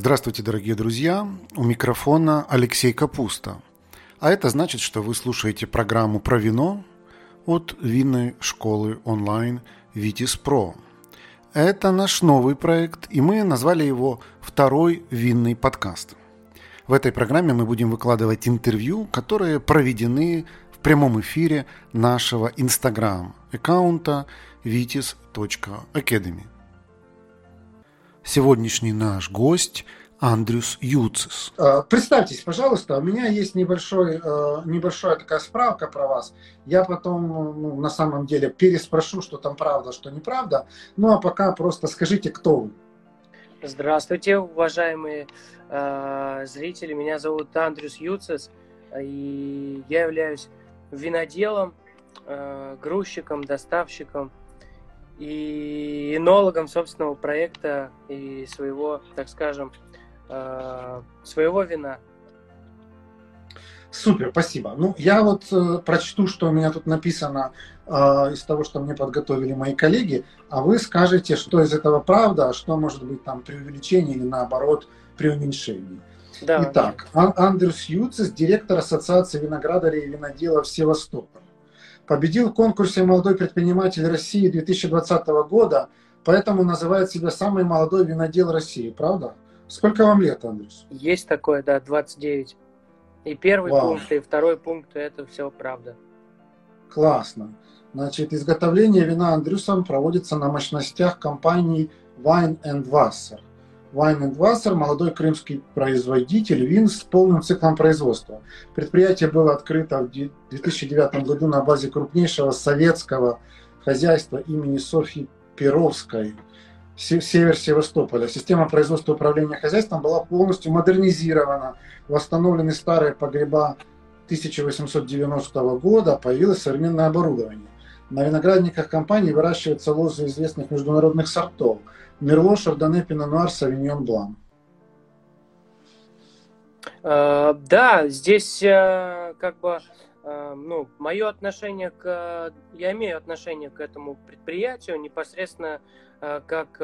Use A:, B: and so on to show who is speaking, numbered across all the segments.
A: Здравствуйте, дорогие друзья! У микрофона Алексей Капуста. А это значит, что вы слушаете программу про вино от винной школы онлайн Витис Про. Это наш новый проект, и мы назвали его «Второй винный подкаст». В этой программе мы будем выкладывать интервью, которые проведены в прямом эфире нашего инстаграм-аккаунта vitis.academy. Сегодняшний наш гость Андрюс Юцис.
B: А, представьтесь, пожалуйста, у меня есть небольшой, а, небольшая такая справка про вас. Я потом, ну, на самом деле, переспрошу, что там правда, что неправда. Ну, а пока просто скажите, кто вы.
C: Здравствуйте, уважаемые э, зрители. Меня зовут Андрюс Юцис, и я являюсь виноделом, э, грузчиком, доставщиком и энологом собственного проекта и своего, так скажем, э, своего вина.
B: Супер, спасибо. Ну, я вот э, прочту, что у меня тут написано э, из того, что мне подготовили мои коллеги, а вы скажете, что из этого правда, а что может быть там преувеличение или наоборот преуменьшение. Да. Итак, Ан- Андрюс Юцис, директор Ассоциации виноградарей и виноделов Севастополь. Победил в конкурсе «Молодой предприниматель России» 2020 года, поэтому называет себя самый молодой винодел России, правда? Сколько вам лет, Андрюс?
C: Есть такое, да, 29. И первый Вау. пункт, и второй пункт, это все правда.
B: Классно. Значит, изготовление вина Андрюсом проводится на мощностях компании Wine and Wasser. Wine Wasser – молодой крымский производитель вин с полным циклом производства. Предприятие было открыто в 2009 году на базе крупнейшего советского хозяйства имени Софьи Перовской, север Севастополя. Система производства и управления хозяйством была полностью модернизирована, восстановлены старые погреба 1890 года, появилось современное оборудование. На виноградниках компании выращиваются лозы известных международных сортов – Мерло, Шардоне, Пино Савиньон Блан.
C: Э, да, здесь э, как бы э, ну, мое отношение к... Я имею отношение к этому предприятию непосредственно как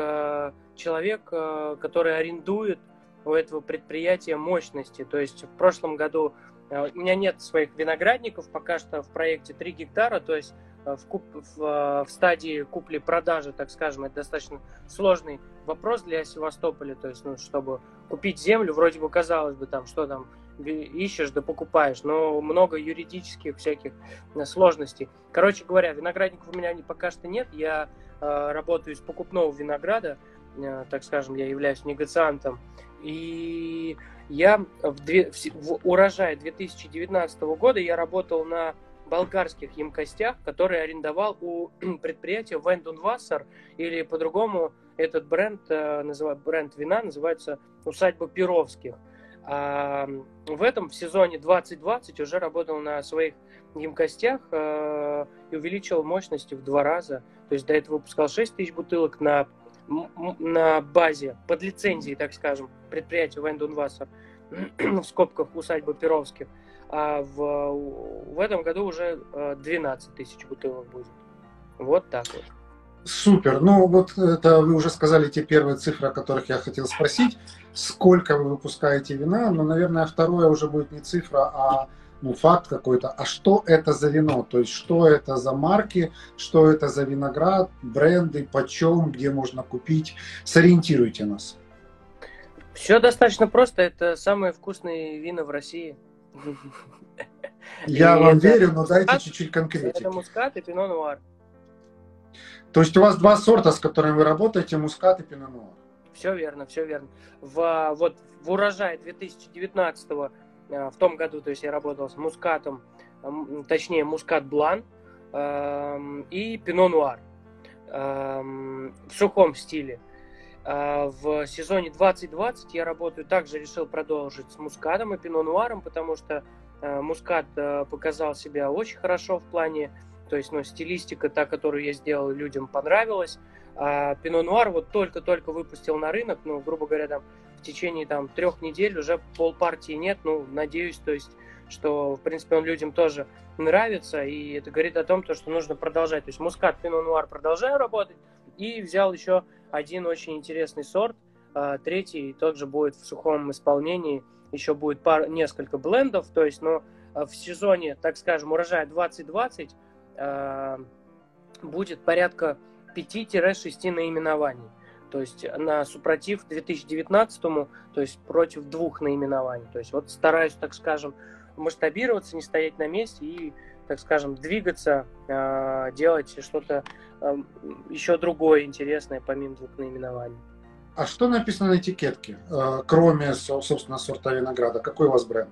C: человек, который арендует у этого предприятия мощности. То есть в прошлом году у меня нет своих виноградников, пока что в проекте 3 гектара, то есть в, куп, в, э, в стадии купли-продажи, так скажем, это достаточно сложный вопрос для Севастополя, то есть, ну, чтобы купить землю, вроде бы казалось бы, там, что там ищешь, да покупаешь, но много юридических всяких э, сложностей. Короче говоря, виноградников у меня пока что нет, я э, работаю из покупного винограда, э, так скажем, я являюсь негациантом, и я в, две, в, в урожае 2019 года я работал на болгарских емкостях, которые арендовал у предприятия Вендунвассер, или по-другому этот бренд, э, называют, бренд вина называется «Усадьба Перовских». А в этом, в сезоне 2020, уже работал на своих емкостях э, и увеличил мощности в два раза. То есть до этого выпускал 6 тысяч бутылок на, на базе, под лицензией, так скажем, предприятия Вендунвассер, в скобках «Усадьба Перовских» а в, в этом году уже 12 э, тысяч бутылок будет. Вот так вот.
B: Супер. Ну, вот это вы уже сказали те первые цифры, о которых я хотел спросить. Сколько вы выпускаете вина? Но, наверное, второе уже будет не цифра, а ну, факт какой-то. А что это за вино? То есть, что это за марки, что это за виноград, бренды, почем, где можно купить? Сориентируйте нас.
C: Все достаточно просто. Это самые вкусные вина в России.
B: Я вам верю, но дайте чуть-чуть конкретики.
C: Это мускат и пино нуар.
B: То есть у вас два сорта, с которыми вы работаете, мускат и пино нуар.
C: Все верно, все верно. В, вот в урожае 2019 э, в том году, то есть я работал с мускатом, точнее мускат блан эм, и пино нуар эм, в сухом стиле. А, в сезоне 2020 я работаю, также решил продолжить с мускатом и пино нуаром, потому что а, мускат а, показал себя очень хорошо в плане, то есть, ну, стилистика, та, которую я сделал, людям понравилась. А пино нуар вот только-только выпустил на рынок, ну, грубо говоря, там в течение там трех недель уже пол партии нет, ну, надеюсь, то есть, что, в принципе, он людям тоже нравится, и это говорит о том, то, что нужно продолжать. То есть мускат, пино нуар продолжаю работать, и взял еще один очень интересный сорт, а третий тот же будет в сухом исполнении, еще будет пар, несколько блендов, то есть, но в сезоне, так скажем, урожая 2020 будет порядка 5-6 наименований. То есть на супротив 2019, то есть против двух наименований. То есть вот стараюсь, так скажем, масштабироваться, не стоять на месте и, так скажем, двигаться, а, делать что-то а, еще другое интересное, помимо двух наименований.
B: А что написано на этикетке, а, кроме, собственно, сорта винограда? Какой у вас бренд?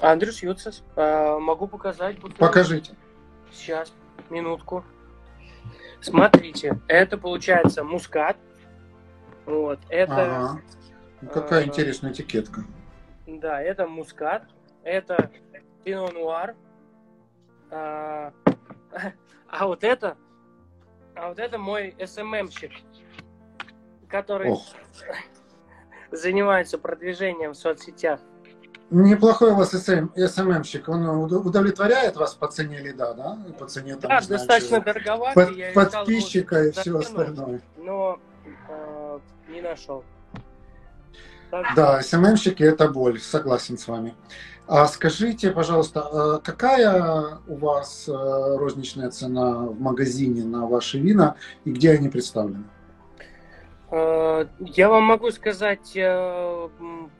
C: Андрюс Юцес. Могу показать.
B: Покажите.
C: Сейчас, минутку. Смотрите, это получается мускат. Вот, это...
B: Ага. Какая э, интересная этикетка.
C: Да, это мускат, это пино нуар. А, а вот это, а вот это мой СММщик, который Ох. занимается продвижением в соцсетях.
B: Неплохой у вас СММщик. Он удовлетворяет вас по цене лида, да? По цене
C: там, да, знаю, достаточно дороговато.
B: Под, подписчика и все остальное.
C: Но э, не нашел.
B: Так. Да, СММщики это боль, согласен с вами. А скажите, пожалуйста, а какая у вас э, розничная цена в магазине на ваши вина и где они представлены?
C: Э, я вам могу сказать э,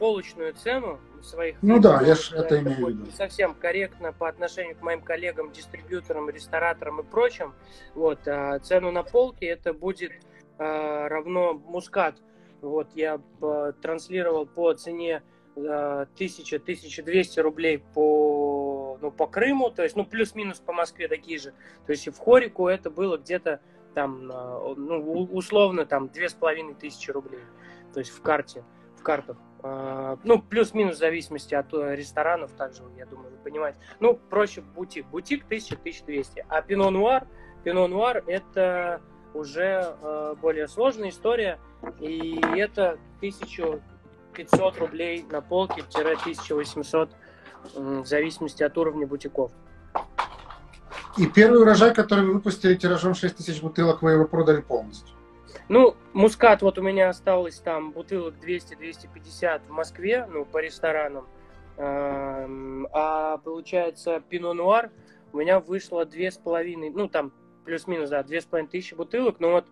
C: полочную цену своих.
B: Ну да, я же это имею в виду.
C: Совсем корректно по отношению к моим коллегам, дистрибьюторам, рестораторам и прочим. Вот а цену на полке это будет а, равно мускат. Вот я а, транслировал по цене 1000-1200 рублей по, ну, по Крыму, то есть, ну, плюс-минус по Москве такие же. То есть в Хорику это было где-то там, ну, условно, там, две с половиной тысячи рублей. То есть в карте, в картах. Ну, плюс-минус в зависимости от э, ресторанов, также, я думаю, вы понимаете. Ну, проще бутик. Бутик 1000-1200. А Пино Нуар, Пино Нуар это уже э, более сложная история, и это 1500 рублей на полке-1800 в зависимости от уровня бутиков.
B: И первый урожай, который вы выпустили тиражом 6000 бутылок, вы его продали полностью?
C: Ну, мускат вот у меня осталось там бутылок 200-250 в Москве, ну, по ресторанам. А получается, пино нуар у меня вышло две с половиной, ну, там плюс-минус, да, две с половиной тысячи бутылок, но вот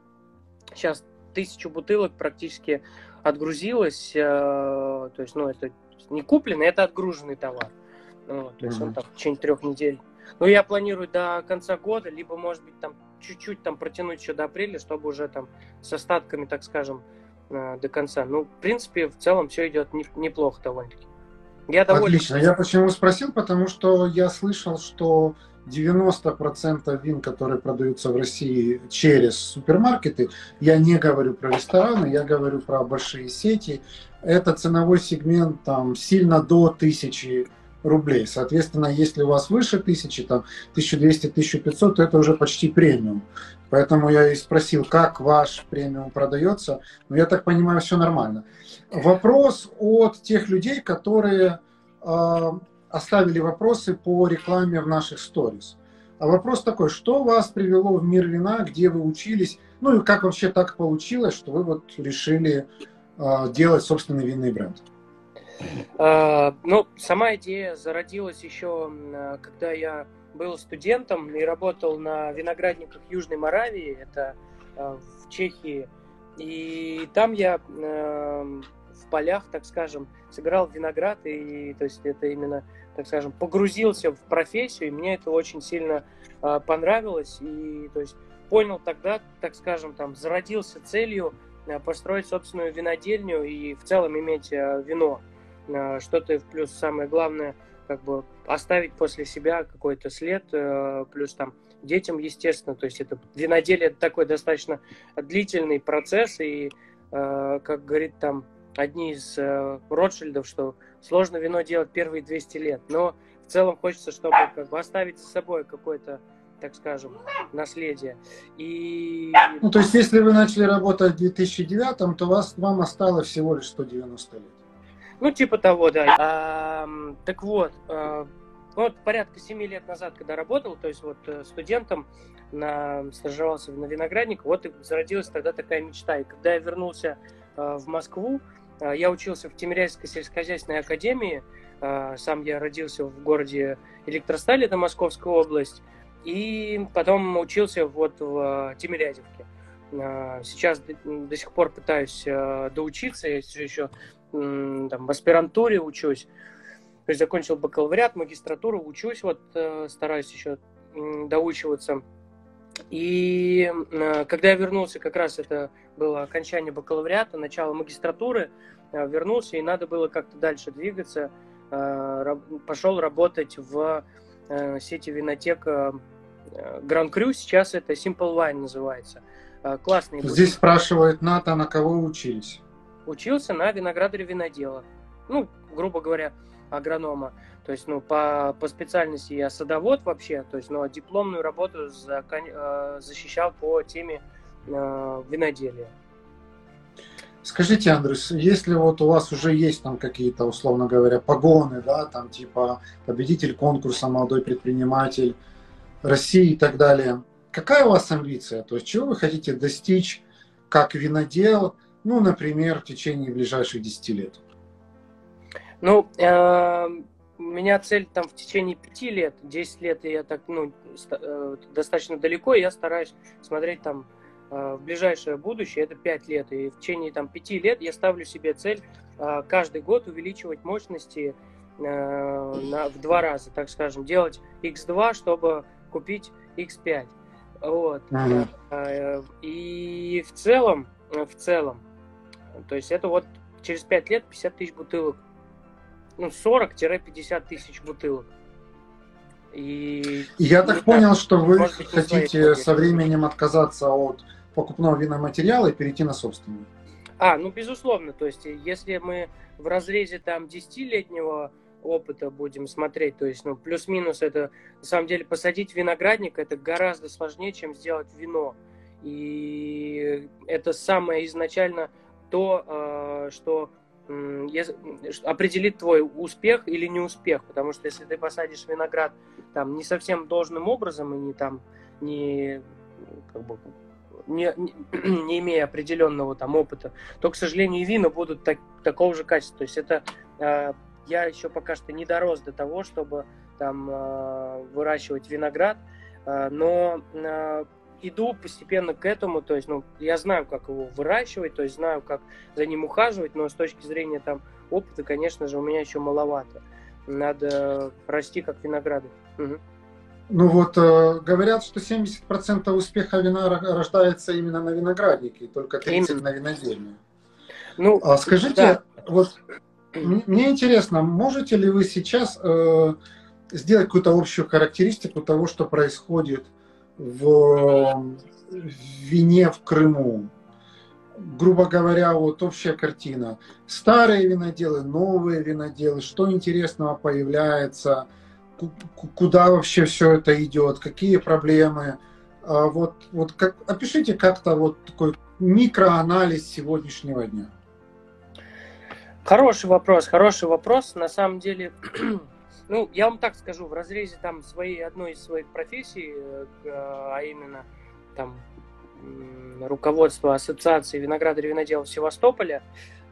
C: сейчас тысячу бутылок практически отгрузилось, э, то есть, ну, это не купленный, это отгруженный товар. Ну, то есть mm-hmm. он там в течение трех недель. Ну, я планирую до конца года, либо, может быть, там чуть-чуть там протянуть еще до апреля, чтобы уже там с остатками, так скажем, э, до конца. Ну, в принципе, в целом все идет неплохо довольно-таки.
B: Я доволен. Отлично. Я почему спросил, потому что я слышал, что 90% вин, которые продаются в России через супермаркеты, я не говорю про рестораны, я говорю про большие сети, это ценовой сегмент там сильно до тысячи рублей. Соответственно, если у вас выше 1000, там 1200-1500, то это уже почти премиум. Поэтому я и спросил, как ваш премиум продается. Но я так понимаю, все нормально. Вопрос от тех людей, которые э, оставили вопросы по рекламе в наших сторис. А вопрос такой, что вас привело в мир вина, где вы учились, ну и как вообще так получилось, что вы вот решили э, делать собственный винный бренд?
C: А, ну, сама идея зародилась еще, когда я был студентом и работал на виноградниках Южной Моравии, это а, в Чехии. И там я в полях, так скажем, сыграл виноград, и то есть это именно, так скажем, погрузился в профессию, и мне это очень сильно а, понравилось, и то есть понял тогда, так скажем, там зародился целью построить собственную винодельню и в целом иметь вино. Что-то в плюс самое главное, как бы оставить после себя какой-то след, э, плюс там детям, естественно, то есть это виноделие это такой достаточно длительный процесс, и, э, как говорит там одни из э, Ротшильдов, что сложно вино делать первые 200 лет, но в целом хочется, чтобы как бы оставить за собой какой-то так скажем, наследие. И...
B: Ну, то есть, если вы начали работать в 2009, то вас, вам осталось всего лишь 190 лет.
C: Ну, типа того, да. А, так вот, а, вот порядка 7 лет назад, когда работал, то есть вот э, студентом на, стажировался на виноградник, вот и зародилась тогда такая мечта. И когда я вернулся э, в Москву, э, я учился в Тимирязевской сельскохозяйственной академии, э, сам я родился в городе Электросталь, это Московская область, и потом учился вот в Тимирязевке. Э, сейчас до, сих пор пытаюсь доучиться, я все еще там, в аспирантуре учусь, то есть закончил бакалавриат, магистратуру, учусь, вот э, стараюсь еще доучиваться. И когда я вернулся, как раз это было окончание бакалавриата, начало магистратуры, э, вернулся, и надо было как-то дальше двигаться. Пошел работать в сети винотек Гран Крю, сейчас это Simple Wine называется. Классный.
B: Здесь был. спрашивает Ната, на кого учились?
C: Учился на виноградаре винодела. Ну, грубо говоря, агронома. То есть, ну, по, по специальности я садовод вообще, то есть, ну, а дипломную работу за, э, защищал по теме э, виноделия.
B: Скажите, Андрюс, если вот у вас уже есть там какие-то, условно говоря, погоны, да, там типа победитель конкурса, молодой предприниматель России и так далее, какая у вас амбиция? То есть чего вы хотите достичь как винодел, ну, например, в течение ближайших 10 лет?
C: Ну, э, у меня цель там в течение пяти лет, 10 лет я так, ну, э, достаточно далеко, я стараюсь смотреть там э, в ближайшее будущее, это 5 лет, и в течение там 5 лет я ставлю себе цель э, каждый год увеличивать мощности на, в два раза, так скажем, делать X2, чтобы купить X5. Вот. Ага. И в целом, в целом, то есть это вот через 5 лет 50 тысяч бутылок ну, 40-50 тысяч бутылок.
B: И, я так понял, что вы хотите со временем отказаться от покупного виноматериала и перейти на собственный.
C: А, ну безусловно, то есть если мы в разрезе там 10-летнего опыта будем смотреть, то есть ну плюс-минус это на самом деле посадить виноградник это гораздо сложнее, чем сделать вино. И это самое изначально то, э, что определит твой успех или не успех, потому что если ты посадишь виноград там не совсем должным образом и не там не как бы не, не, имея определенного там опыта, то, к сожалению, и вина будут так, такого же качества. То есть это э, я еще пока что не дорос до того, чтобы там э, выращивать виноград, э, но э, иду постепенно к этому, то есть, ну, я знаю, как его выращивать, то есть знаю, как за ним ухаживать, но с точки зрения там опыта, конечно же, у меня еще маловато. Надо расти как винограды. Угу.
B: Ну вот, э, говорят, что 70% успеха вина рождается именно на винограднике, только 30% именно. на винодельне. Ну, а скажите, да. вот мне интересно, можете ли вы сейчас э, сделать какую-то общую характеристику того, что происходит в вине в Крыму. Грубо говоря, вот общая картина. Старые виноделы, новые виноделы, что интересного появляется, куда вообще все это идет, какие проблемы. А вот, вот как, опишите как-то вот такой микроанализ сегодняшнего дня.
C: Хороший вопрос, хороший вопрос. На самом деле Ну, я вам так скажу, в разрезе там своей, одной из своих профессий, э, а именно там руководство Ассоциации виноградарей и виноделов Севастополя,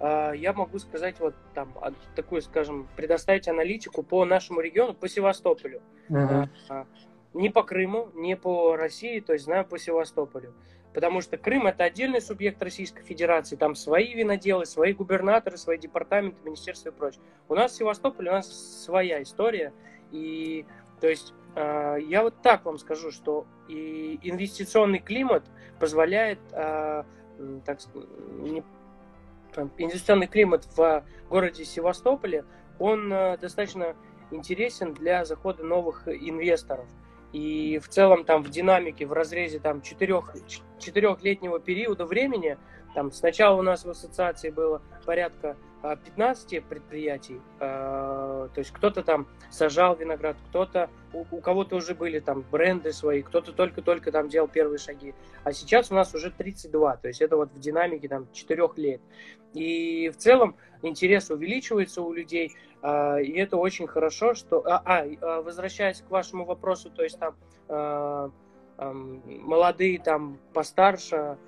C: э, я могу сказать вот там такую, скажем, предоставить аналитику по нашему региону, по Севастополю. Uh-huh. Не по Крыму, не по России, то есть знаю по Севастополю потому что Крым это отдельный субъект Российской Федерации, там свои виноделы, свои губернаторы, свои департаменты, министерства и прочее. У нас в Севастополе у нас своя история, и то есть я вот так вам скажу, что и инвестиционный климат позволяет, э, так не, инвестиционный климат в городе Севастополе, он э, достаточно интересен для захода новых инвесторов. И в целом там в динамике, в разрезе там четырех, четырехлетнего периода времени, там сначала у нас в ассоциации было порядка 15 предприятий, то есть кто-то там сажал виноград, кто-то, у, кого-то уже были там бренды свои, кто-то только-только там делал первые шаги, а сейчас у нас уже 32, то есть это вот в динамике там 4 лет. И в целом интерес увеличивается у людей, и это очень хорошо, что... А, а, возвращаясь к вашему вопросу, то есть там молодые, там постарше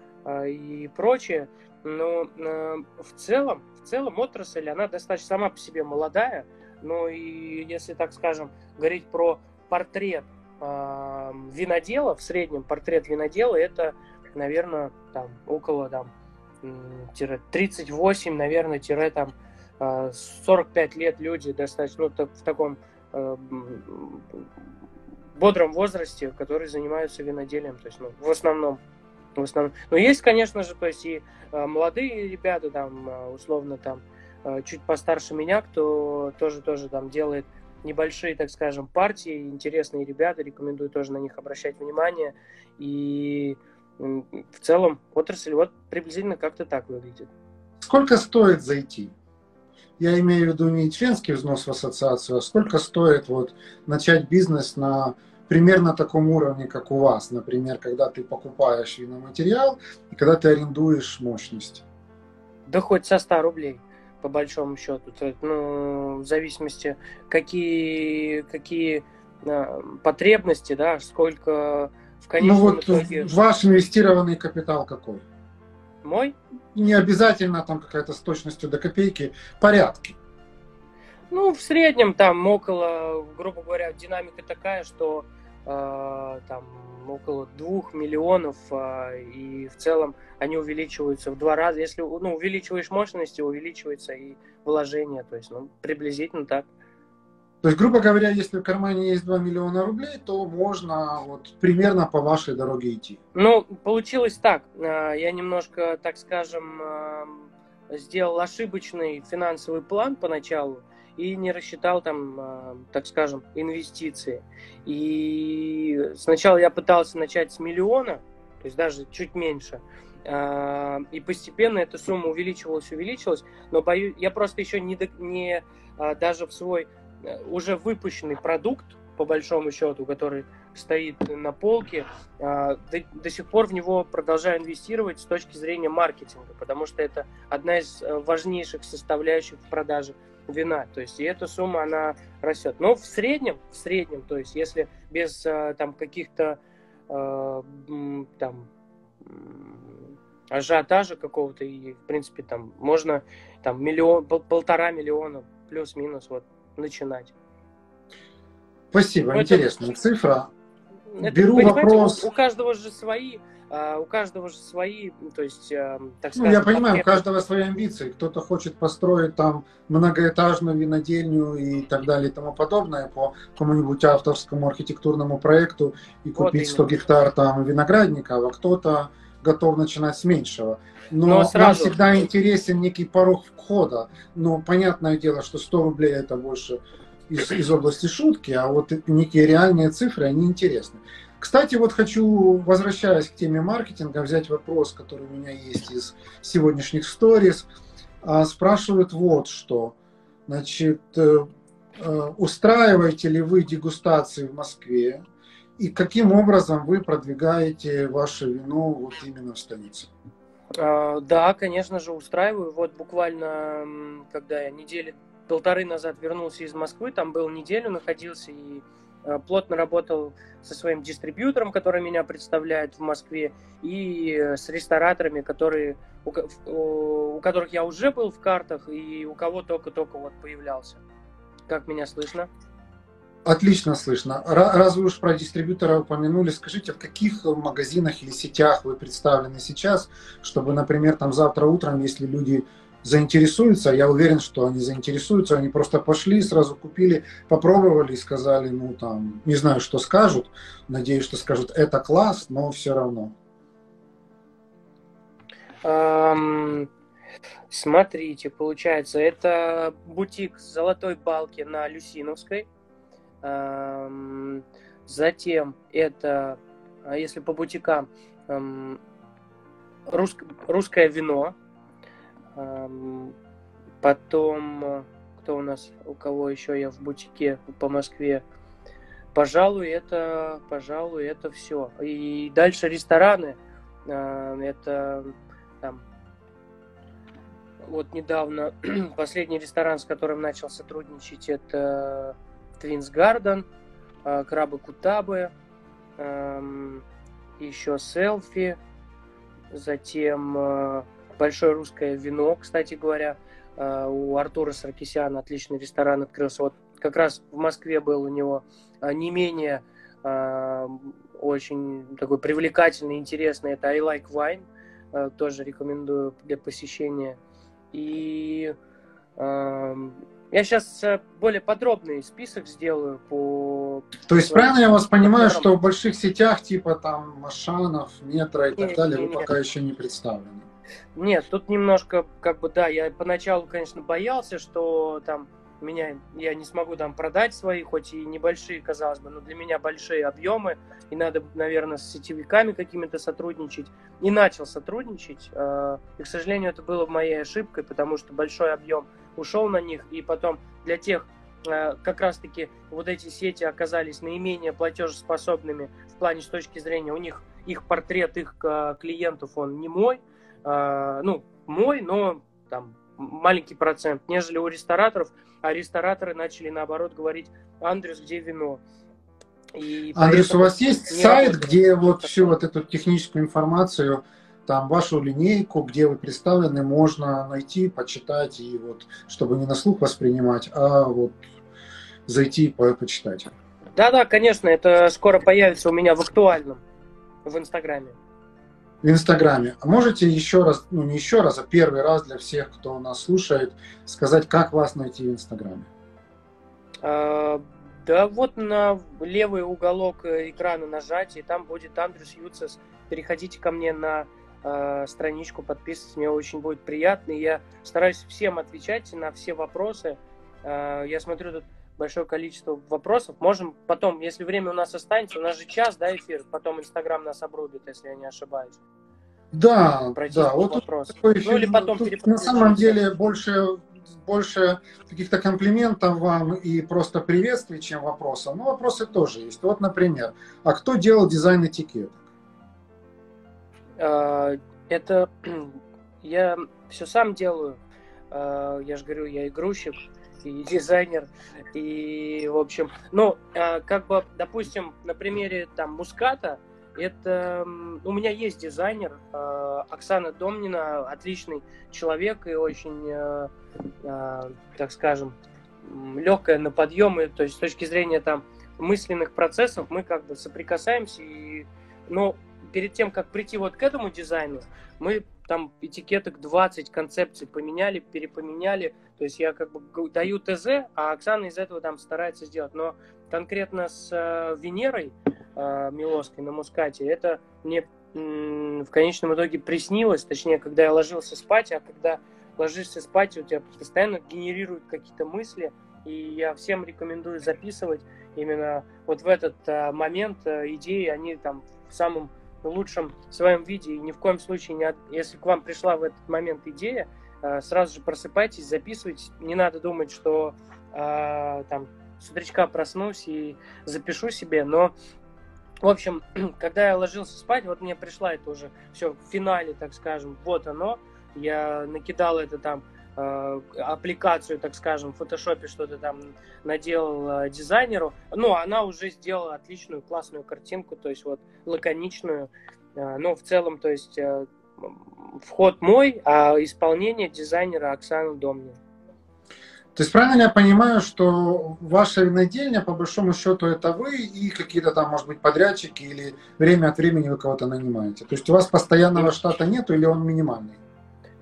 C: и прочее, но в целом в целом отрасль, она достаточно сама по себе молодая, но и если, так скажем, говорить про портрет э, винодела, в среднем портрет винодела, это, наверное, там около там, 38, наверное, тире там 45 лет люди достаточно ну, в таком э, бодром возрасте, которые занимаются виноделием, то есть ну, в основном в основном. Но есть, конечно же, то есть и э, молодые ребята, там, э, условно, там, э, чуть постарше меня, кто тоже, тоже там делает небольшие, так скажем, партии, интересные ребята, рекомендую тоже на них обращать внимание. И в целом отрасль вот приблизительно как-то так выглядит.
B: Сколько стоит зайти? Я имею в виду не членский взнос в ассоциацию, а сколько стоит вот начать бизнес на примерно таком уровне, как у вас, например, когда ты покупаешь виноматериал и когда ты арендуешь мощность?
C: Да хоть со 100 рублей, по большому счету. Ну, в зависимости, какие, какие э, потребности, да, сколько в конечном
B: ну, вот итоге... Ваш инвестированный капитал какой?
C: Мой?
B: Не обязательно там какая-то с точностью до копейки, порядки.
C: Ну, в среднем там около, грубо говоря, динамика такая, что там около двух миллионов, а, и в целом они увеличиваются в два раза. Если ну, увеличиваешь мощности, увеличивается и вложение, то есть ну, приблизительно так.
B: То есть, грубо говоря, если в кармане есть 2 миллиона рублей, то можно вот примерно по вашей дороге идти.
C: Ну, получилось так. Э, я немножко, так скажем, сделал ошибочный финансовый план поначалу и не рассчитал там, а, так скажем, инвестиции. И сначала я пытался начать с миллиона, то есть даже чуть меньше, а, и постепенно эта сумма увеличивалась, увеличивалась, но боюсь, я просто еще не, не а, даже в свой э, уже выпущенный продукт, по большому счету, который стоит на полке, до, до сих пор в него продолжаю инвестировать с точки зрения маркетинга, потому что это одна из э, важнейших составляющих в продаже вина. То есть и эта сумма, она растет. Но в среднем, в среднем, то есть если без э, там каких-то э, там ажиотажа какого-то и в принципе там можно там миллион пол, полтора миллиона плюс-минус вот начинать.
B: Спасибо, Но интересная это, цифра. Это, Беру вопрос.
C: У, у каждого же свои а, у каждого же свои, то есть, э,
B: так сказать... Ну, я понимаю, у каждого свои амбиции. Кто-то хочет построить там многоэтажную винодельню и так далее и тому подобное по какому-нибудь авторскому архитектурному проекту и купить вот 100 гектар там виноградников, а кто-то готов начинать с меньшего. Но, Но сразу... нам всегда интересен некий порог входа. Но понятное дело, что 100 рублей это больше из, из области шутки, а вот некие реальные цифры, они интересны. Кстати, вот хочу, возвращаясь к теме маркетинга, взять вопрос, который у меня есть из сегодняшних сторис. А, спрашивают вот что. Значит, э, э, устраиваете ли вы дегустации в Москве? И каким образом вы продвигаете ваше вино вот именно в столице?
C: А, да, конечно же, устраиваю. Вот буквально, когда я недели полторы назад вернулся из Москвы, там был неделю, находился и Э, плотно работал со своим дистрибьютором, который меня представляет в Москве, и с рестораторами, которые, у, у которых я уже был в картах, и у кого только-только вот появлялся. Как меня слышно?
B: Отлично слышно. Раз вы уж про дистрибьютора упомянули, скажите, в каких магазинах или сетях вы представлены сейчас, чтобы, например, там завтра утром, если люди заинтересуются, я уверен, что они заинтересуются, они просто пошли, сразу купили, попробовали и сказали, ну там, не знаю, что скажут, надеюсь, что скажут, это класс, но все равно.
C: Um, смотрите, получается, это бутик Золотой Балки на Люсиновской. Um, затем это, а если по бутикам, um, рус, русское вино, Потом, кто у нас, у кого еще я в бутике по Москве? Пожалуй, это, пожалуй, это все. И дальше рестораны. Это там вот недавно последний ресторан, с которым начал сотрудничать, это Твинс Гарден, Крабы Кутабы, еще селфи, затем э, большое русское вино, кстати говоря, э, у Артура Саркисяна отличный ресторан открылся. Вот как раз в Москве был у него э, не менее очень такой привлекательный, интересный. Это I Like Wine, тоже рекомендую для посещения. И я сейчас более подробный список сделаю по...
B: То есть правильно я вас понимаю, что в больших сетях типа там Машанов, Метро и так нет, далее нет, вы нет. пока еще не представлены?
C: Нет, тут немножко, как бы, да, я поначалу, конечно, боялся, что там меня, я не смогу там продать свои, хоть и небольшие, казалось бы, но для меня большие объемы, и надо, наверное, с сетевиками какими-то сотрудничать. И начал сотрудничать, э, и, к сожалению, это было моей ошибкой, потому что большой объем ушел на них, и потом для тех, э, как раз-таки вот эти сети оказались наименее платежеспособными в плане с точки зрения у них их портрет их э, клиентов он не мой, э, ну мой, но там маленький процент, нежели у рестораторов, а рестораторы начали наоборот говорить, Андрюс, где вино?
B: И Андрюс, у вас есть сайт, где вот всю вот эту техническую информацию там вашу линейку, где вы представлены, можно найти, почитать, и вот, чтобы не на слух воспринимать, а вот зайти и по почитать.
C: Да-да, конечно, это скоро появится у меня в актуальном, в Инстаграме.
B: В Инстаграме. А можете еще раз, ну не еще раз, а первый раз для всех, кто нас слушает, сказать, как вас найти в Инстаграме?
C: А, да вот на левый уголок экрана нажать, и там будет Андрюс Юцес. Переходите ко мне на э, страничку, подписывайтесь, мне очень будет приятно. Я стараюсь всем отвечать на все вопросы. Э, я смотрю тут большое количество вопросов. Можем потом, если время у нас останется, у нас же час, да, эфир, потом Инстаграм нас обрубит, если я не ошибаюсь.
B: Да, Пройти да, вот вопрос. Такой ну, или потом на самом деле больше больше каких-то комплиментов вам и просто приветствий, чем вопросов. Но вопросы тоже есть. Вот, например, а кто делал дизайн этикеток?
C: А, это я все сам делаю. А, я же говорю, я и грузчик, и дизайнер, и, в общем, ну, а, как бы, допустим, на примере там Муската, это у меня есть дизайнер Оксана Домнина, отличный человек и очень, так скажем, легкая на подъемы, то есть с точки зрения там мысленных процессов мы как бы соприкасаемся и, ну, перед тем, как прийти вот к этому дизайну, мы там этикеток 20 концепций поменяли, перепоменяли. То есть я как бы даю ТЗ, а Оксана из этого там старается сделать. Но конкретно с э, Венерой э, Милоской на Мускате, это мне в конечном итоге приснилось, точнее, когда я ложился спать, а когда ложишься спать, у тебя постоянно генерируют какие-то мысли, и я всем рекомендую записывать именно вот в этот э, момент э, идеи, они там в самом лучшем своем виде. И ни в коем случае, не от... если к вам пришла в этот момент идея, э, сразу же просыпайтесь, записывайтесь. Не надо думать, что э, там с утречка проснусь и запишу себе. Но, в общем, когда я ложился спать, вот мне пришла это уже все в финале, так скажем, вот оно. Я накидал это там аппликацию, так скажем, в фотошопе что-то там наделал э, дизайнеру, ну, она уже сделала отличную, классную картинку, то есть вот лаконичную, э, но в целом, то есть вход мой, а исполнение дизайнера Оксаны Домнин.
B: То есть правильно я понимаю, что ваша винодельня, по большому счету, это вы и какие-то там, может быть, подрядчики или время от времени вы кого-то нанимаете? То есть у вас постоянного штата нет или он минимальный?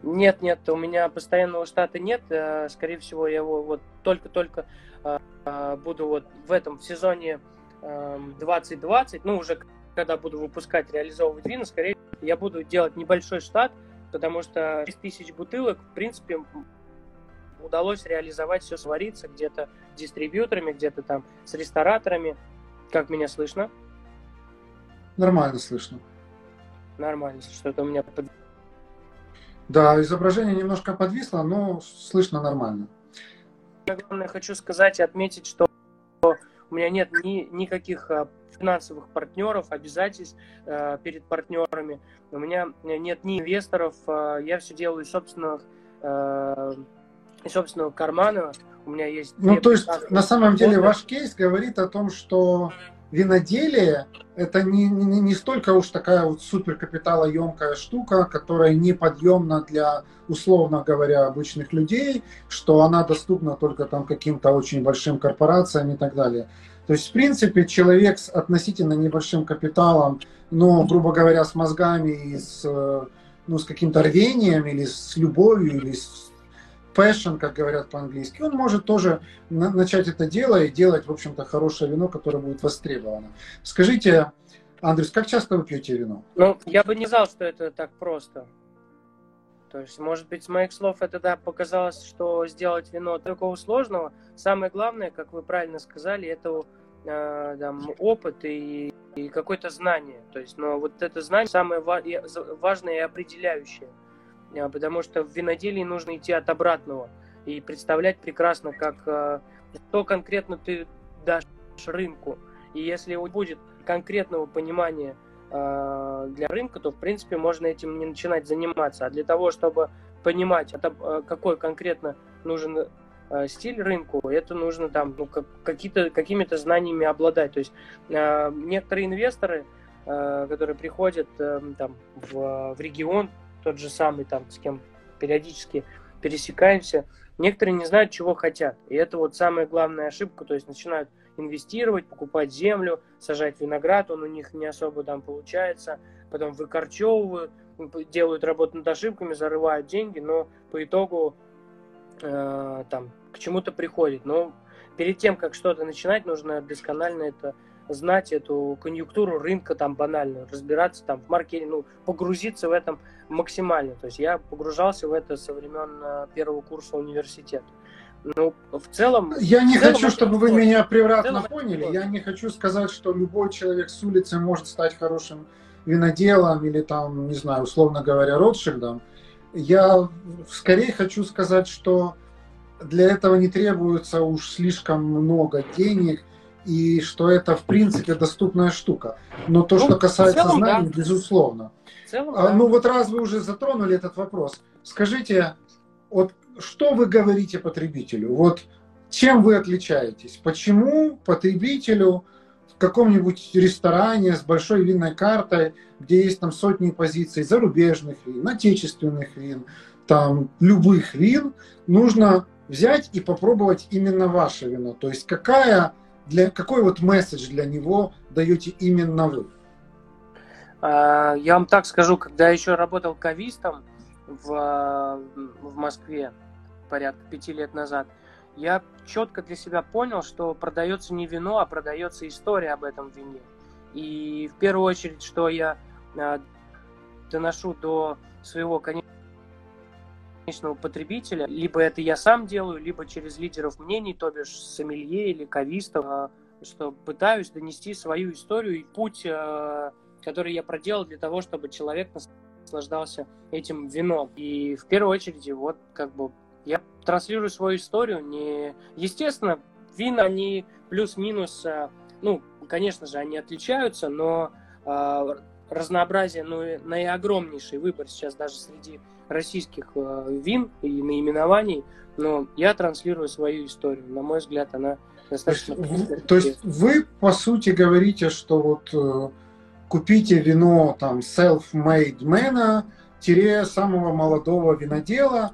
C: Нет, нет, у меня постоянного штата нет. Э, скорее всего, я его вот только-только э, э, буду вот в этом в сезоне 2020, эм, ну уже когда буду выпускать, реализовывать вина, скорее я буду делать небольшой штат, потому что 6 тысяч бутылок, в принципе, удалось реализовать все свариться где-то с дистрибьюторами, где-то там с рестораторами. Как меня слышно?
B: Нормально слышно.
C: Нормально, что-то у меня
B: Да, изображение немножко подвисло, но слышно нормально.
C: Главное, хочу сказать и отметить, что у меня нет ни, никаких а, финансовых партнеров, обязательств э, перед партнерами. У меня нет ни инвесторов, э, я все делаю из собственных, э, из собственного кармана. У меня есть...
B: Ну, то есть, на самом деле, ваш кейс говорит о том, что виноделие это не, не, не столько уж такая вот супер капиталоемкая штука, которая неподъемна для, условно говоря, обычных людей, что она доступна только там каким-то очень большим корпорациям и так далее. То есть, в принципе, человек с относительно небольшим капиталом, но, грубо говоря, с мозгами и с, ну, с каким-то рвением или с любовью, или с passion, как говорят по-английски, он может тоже на- начать это дело и делать, в общем-то, хорошее вино, которое будет востребовано. Скажите, Андрюс, как часто вы пьете вино?
C: Ну, я бы не знал, что это так просто. То есть, может быть, с моих слов это да, показалось, что сделать вино такого сложного. Самое главное, как вы правильно сказали, это э, там, опыт и, и какое-то знание. То есть, но вот это знание самое важное и определяющее. А, потому что в виноделии нужно идти от обратного и представлять прекрасно, как э, что конкретно ты дашь рынку. И если будет конкретного понимания э, для рынка, то в принципе можно этим не начинать заниматься. А для того, чтобы понимать, э, какой конкретно нужен стиль рынку, это нужно там ну, какие-то, какими-то знаниями обладать. То есть некоторые инвесторы, которые приходят там, в, в регион, тот же самый, там, с кем периодически пересекаемся, некоторые не знают, чего хотят. И это вот самая главная ошибка, то есть начинают инвестировать, покупать землю, сажать виноград, он у них не особо там получается, потом выкорчевывают, делают работу над ошибками, зарывают деньги, но по итогу э, там к чему-то приходит. Но перед тем, как что-то начинать, нужно досконально это знать эту конъюнктуру рынка там банально, разбираться там в маркетинге, ну, погрузиться в этом максимально. То есть я погружался в это со времен э, первого курса университета. Ну, в целом...
B: Я не
C: целом
B: хочу, чтобы вы меня превратно поняли. Я не хочу сказать, что любой человек с улицы может стать хорошим виноделом или там, не знаю, условно говоря, Ротшильдом. Я скорее хочу сказать, что для этого не требуется уж слишком много денег и что это, в принципе, доступная штука. Но то, ну, что касается целом, знаний, да. безусловно. целом, а, да. Ну вот раз вы уже затронули этот вопрос, скажите, вот что вы говорите потребителю? Вот чем вы отличаетесь? Почему потребителю в каком-нибудь ресторане с большой винной картой, где есть там сотни позиций зарубежных вин, отечественных вин, там любых вин, нужно взять и попробовать именно ваше вино? То есть какая для, какой вот месседж для него даете именно вы?
C: А, я вам так скажу, когда я еще работал кавистом в, в Москве порядка пяти лет назад, я четко для себя понял, что продается не вино, а продается история об этом вине. И в первую очередь, что я а, доношу до своего конечного конечного потребителя. Либо это я сам делаю, либо через лидеров мнений, то бишь сомелье или кавистов, а, что пытаюсь донести свою историю и путь, а, который я проделал для того, чтобы человек наслаждался этим вином. И в первую очередь, вот как бы я транслирую свою историю. Не... Естественно, вина, они плюс-минус, а, ну, конечно же, они отличаются, но разнообразие, ну, наиогромнейший выбор сейчас даже среди российских э, вин и наименований, но я транслирую свою историю. На мой взгляд, она достаточно...
B: То есть, то есть вы, по сути, говорите, что вот э, купите вино там self-made man, тире самого молодого винодела,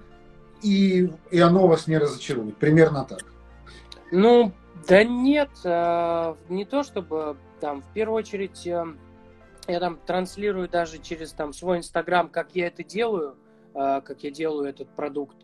B: и, и оно вас не разочарует. Примерно так.
C: Ну, да нет, э, не то чтобы там, в первую очередь, я там транслирую даже через там свой инстаграм, как я это делаю, как я делаю этот продукт,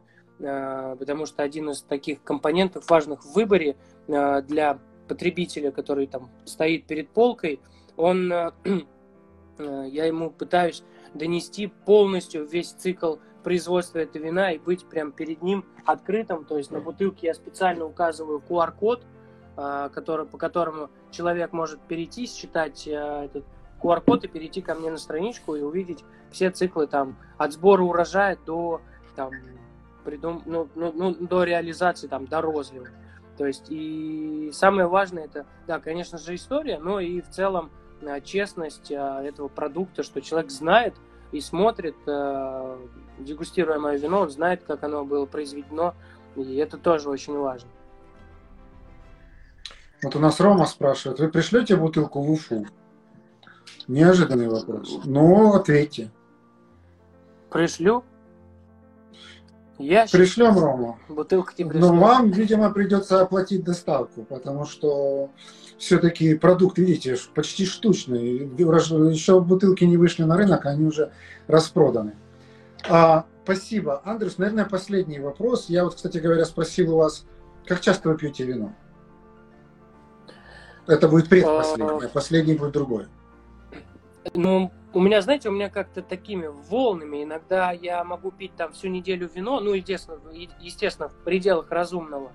C: а, потому что один из таких компонентов важных в выборе а, для потребителя, который там стоит перед полкой, он, я ему пытаюсь донести полностью весь цикл производства этого вина и быть прям перед ним открытым. То есть на бутылке я специально указываю QR-код, который, по которому человек может перейти, считать этот QR-код и перейти ко мне на страничку и увидеть все циклы там от сбора урожая до там придум... ну, ну, ну, до реализации там до розлива. То есть и самое важное это, да, конечно же, история, но и в целом э, честность э, этого продукта, что человек знает и смотрит, э, дегустируя мое вино, он знает, как оно было произведено, и это тоже очень важно.
B: Вот у нас Рома спрашивает, вы пришлете бутылку в Уфу? Неожиданный вопрос. Ну, ответьте.
C: Пришлю.
B: Я Пришлем Рому.
C: Бутылка тебе
B: Но вам, видимо, придется оплатить доставку, потому что все-таки продукт, видите, почти штучный. Еще бутылки не вышли на рынок, они уже распроданы. А, спасибо. Андрюс, наверное, последний вопрос. Я вот, кстати говоря, спросил у вас, как часто вы пьете вино? Это будет предпоследний, а последний будет другой.
C: Ну, у меня, знаете, у меня как-то такими волнами. Иногда я могу пить там всю неделю вино, ну, естественно, естественно в пределах разумного.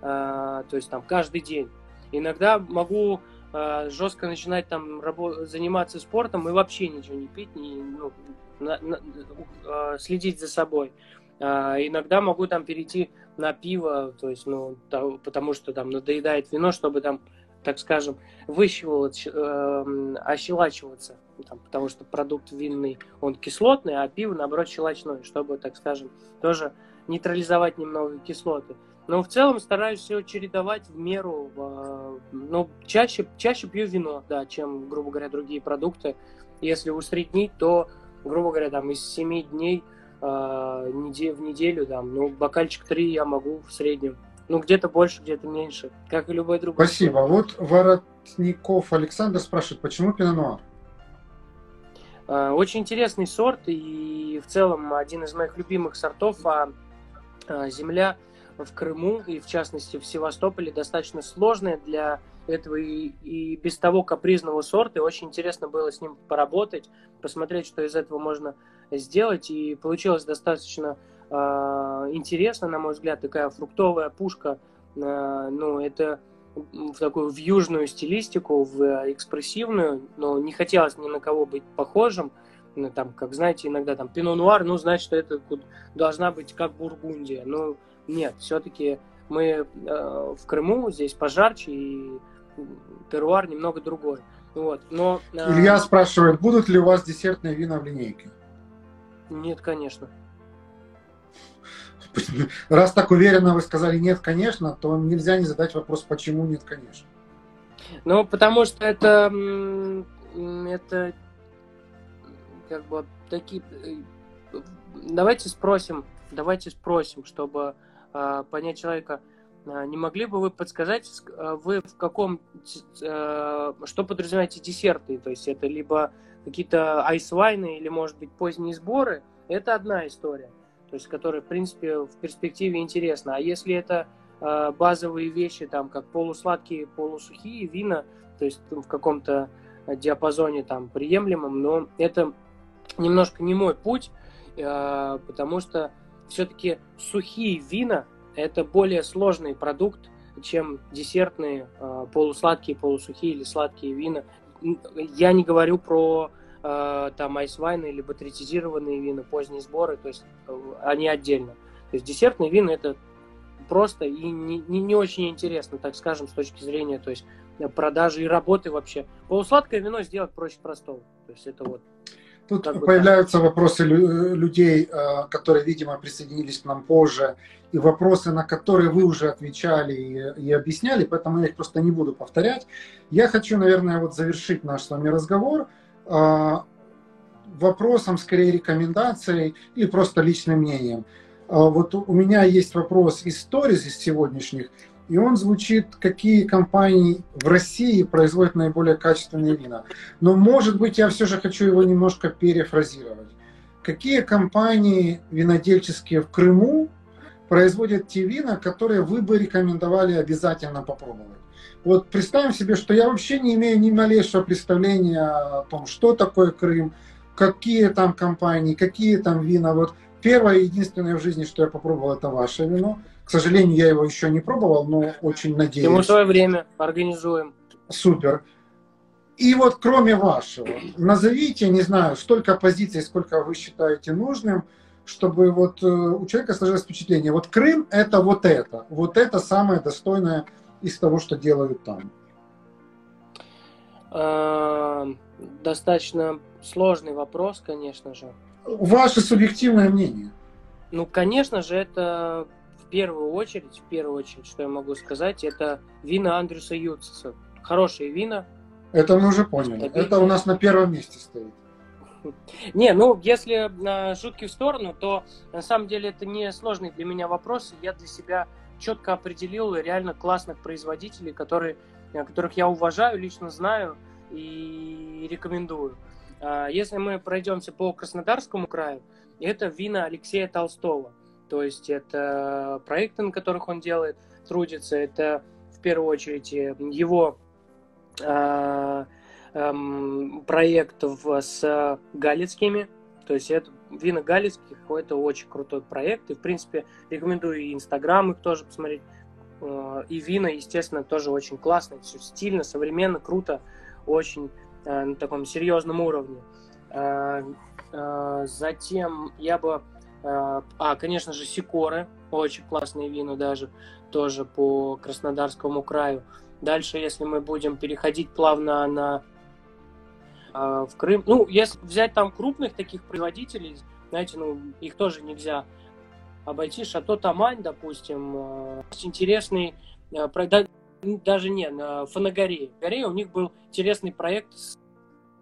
C: Э, то есть там каждый день. Иногда могу э, жестко начинать там рабо- заниматься спортом и вообще ничего не пить, не, ну, на, на, э, следить за собой. Э, иногда могу там перейти на пиво, то есть, ну, то, потому что там надоедает вино, чтобы там так скажем, выщивать, э, ощелачиваться, там, потому что продукт винный, он кислотный, а пиво, наоборот, щелочной, чтобы, так скажем, тоже нейтрализовать немного кислоты. Но в целом стараюсь все чередовать в меру. Э, ну, чаще, чаще пью вино, да, чем, грубо говоря, другие продукты. Если усреднить, то, грубо говоря, там из 7 дней э, в неделю, там, ну, бокальчик 3 я могу в среднем ну, где-то больше, где-то меньше, как и любой другой.
B: Спасибо. Вот Воротников Александр спрашивает, почему пино
C: а, Очень интересный сорт и в целом один из моих любимых сортов, а, а земля в Крыму и в частности в Севастополе достаточно сложная для этого и, и без того капризного сорта. И очень интересно было с ним поработать, посмотреть, что из этого можно сделать. И получилось достаточно интересно, на мой взгляд, такая фруктовая пушка. А, ну, это в такую в южную стилистику, в экспрессивную, но не хотелось ни на кого быть похожим. Ну, там, как знаете, иногда там пино нуар, ну, значит, что это должна быть как Бургундия. Но нет, все-таки мы э, в Крыму, здесь пожарче, и теруар немного другой. Вот, но,
B: э, Илья спрашивает, будут ли у вас десертные вина в линейке?
C: Нет, конечно.
B: Раз так уверенно вы сказали нет, конечно, то нельзя не задать вопрос, почему нет, конечно.
C: Ну, потому что это, это как бы такие... Э, давайте спросим, давайте спросим, чтобы э, понять человека. А, не могли бы вы подсказать, а, вы в каком, э, что подразумеваете десерты? То есть это либо какие-то айсвайны или, может быть, поздние сборы? Это одна история то есть которые, в принципе, в перспективе интересно. А если это э, базовые вещи, там, как полусладкие, полусухие вина, то есть в каком-то диапазоне там приемлемом, но это немножко не мой путь, э, потому что все-таки сухие вина это более сложный продукт, чем десертные э, полусладкие, полусухие или сладкие вина. Я не говорю про там айсвайны, либо третизированные вина, поздние сборы, то есть э, они отдельно. То есть десертные вина это просто и не, не, не очень интересно, так скажем, с точки зрения то есть, продажи и работы вообще. Полусладкое вино сделать проще простого. То есть это вот
B: Тут как появляются так. вопросы людей, э, которые, видимо, присоединились к нам позже, и вопросы, на которые вы уже отвечали и, и объясняли, поэтому я их просто не буду повторять. Я хочу, наверное, вот завершить наш с вами разговор вопросом, скорее рекомендацией или просто личным мнением. А, вот у меня есть вопрос из сторис из сегодняшних, и он звучит, какие компании в России производят наиболее качественные вина. Но, может быть, я все же хочу его немножко перефразировать. Какие компании винодельческие в Крыму производят те вина, которые вы бы рекомендовали обязательно попробовать? Вот представим себе, что я вообще не имею ни малейшего представления о том, что такое Крым, какие там компании, какие там вина. Вот первое единственное в жизни, что я попробовал, это ваше вино. К сожалению, я его еще не пробовал, но очень надеюсь.
C: Ему свое время организуем.
B: Супер. И вот кроме вашего, назовите, не знаю, столько позиций, сколько вы считаете нужным, чтобы вот э, у человека сложилось впечатление, вот Крым это вот это, вот это самое достойное из того, что делают там.
C: А, достаточно сложный вопрос, конечно же.
B: Ваше субъективное мнение.
C: Ну, конечно же, это в первую очередь, в первую очередь, что я могу сказать, это вина Андрюса Юциса. Хорошие вина.
B: Это мы уже поняли. Стабильные. Это у нас на первом месте стоит.
C: Не, ну, если шутки в сторону, то на самом деле это не сложный для меня вопрос. Я для себя четко определил реально классных производителей, которые, э, которых я уважаю, лично знаю и рекомендую. А, если мы пройдемся по Краснодарскому краю, это вина Алексея Толстого. То есть это проекты, на которых он делает, трудится. Это в первую очередь его э, э, проект в, с галицкими. То есть это вина галицких, это очень крутой проект. И, в принципе, рекомендую и Инстаграм их тоже посмотреть. Э, и вина, естественно, тоже очень классно. Все стильно, современно, круто. Очень э, на таком серьезном уровне. Э, э, затем я бы... Э, а, конечно же, Сикоры. Очень классные вина даже. Тоже по Краснодарскому краю. Дальше, если мы будем переходить плавно на э, в Крым, ну, если взять там крупных таких производителей, знаете, ну, их тоже нельзя обойти. Шато Тамань, допустим, э, интересный, э, даже не, на Фанагорее. У них был интересный проект с,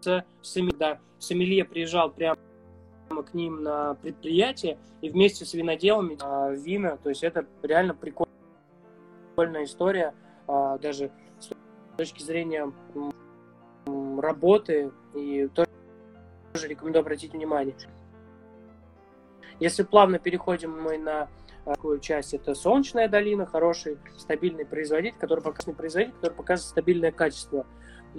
C: с, с, да, Сомелье приезжал прямо к ним на предприятие и вместе с виноделами а, вина, то есть это реально прикольная история, а, даже с точки зрения работы и тоже рекомендую обратить внимание. Если плавно переходим мы на такую часть, это Солнечная долина, хороший стабильный производитель, который показывает производитель, который показывает стабильное качество.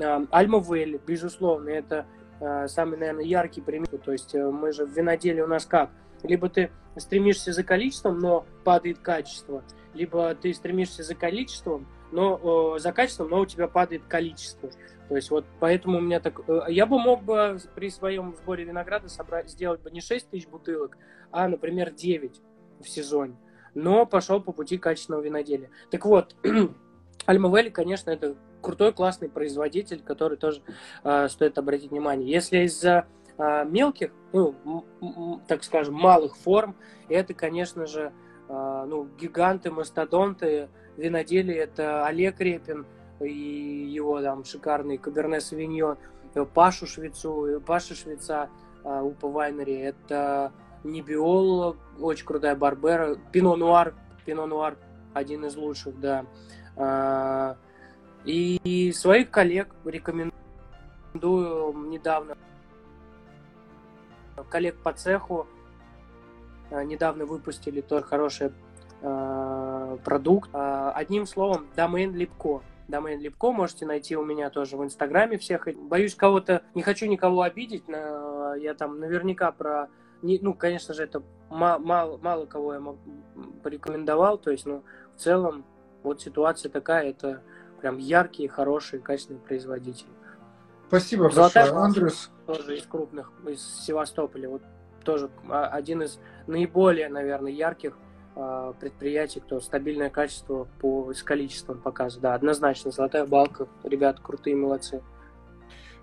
C: А, Альма Вэлли, безусловно, это а, самый, наверное, яркий пример. То есть э, мы же в виноделии у нас как? Либо ты стремишься за количеством, но падает качество, либо ты стремишься за количеством, но за качеством, но у тебя падает количество. То есть вот поэтому у меня так... Э, я бы мог бы при своем сборе винограда собрать, сделать бы не 6 тысяч бутылок, а, например, 9 в сезоне. Но пошел по пути качественного виноделия. Так вот, Альмавелли, конечно, это крутой, классный производитель, который тоже э, стоит обратить внимание. Если из э, мелких, ну, так скажем, малых форм, это, конечно же, э, ну, гиганты, мастодонты, виноделия, это Олег Репин и его там шикарный Каберне Савиньон, Пашу Швецу, Паша Швеца, э, Упа Вайнери, это Небиол, очень крутая Барбера, Пино Нуар, Пино Нуар, один из лучших, да. А, и своих коллег рекомендую недавно, коллег по цеху, недавно выпустили тоже хороший а, продукт. Одним словом, домен Липко. Домен Липко можете найти у меня тоже в Инстаграме всех. Боюсь кого-то, не хочу никого обидеть, я там наверняка про не, ну, конечно же, это мало, мало, мало кого я мог, порекомендовал, то есть, ну, в целом, вот ситуация такая, это прям яркие, хорошие, качественные производители.
B: Спасибо большое, Андрюс.
C: Тоже из крупных, из Севастополя, вот тоже один из наиболее, наверное, ярких а, предприятий, кто стабильное качество по, с количеством показывает. Да, однозначно, Золотая Балка, ребята крутые, молодцы.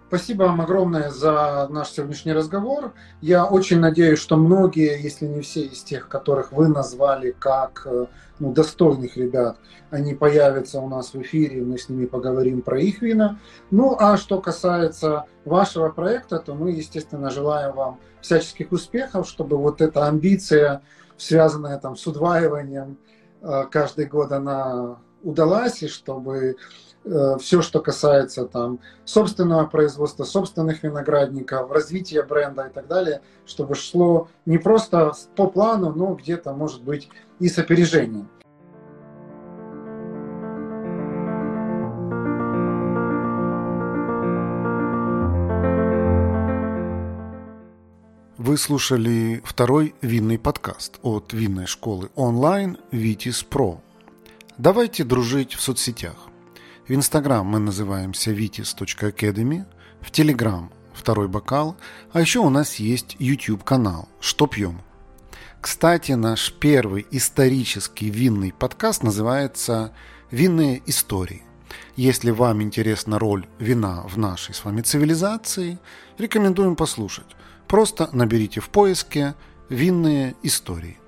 B: Спасибо вам огромное за наш сегодняшний разговор. Я очень надеюсь, что многие, если не все из тех, которых вы назвали как э, ну, достойных ребят, они появятся у нас в эфире, мы с ними поговорим про их вина. Ну, а что касается вашего проекта, то мы, естественно, желаем вам всяческих успехов, чтобы вот эта амбиция, связанная там с удваиванием э, каждый год, она удалась, и чтобы Э, все, что касается там собственного производства, собственных виноградников, развития бренда и так далее, чтобы шло не просто по плану, но где-то, может быть, и с опережением.
A: Вы слушали второй винный подкаст от винной школы онлайн Vitis Pro. Давайте дружить в соцсетях.
B: В Инстаграм мы называемся vitis.academy, в Телеграм второй бокал, а еще у нас есть YouTube канал «Что пьем?». Кстати, наш первый исторический винный подкаст называется «Винные истории». Если вам интересна роль вина в нашей с вами цивилизации, рекомендуем послушать. Просто наберите в поиске «Винные истории».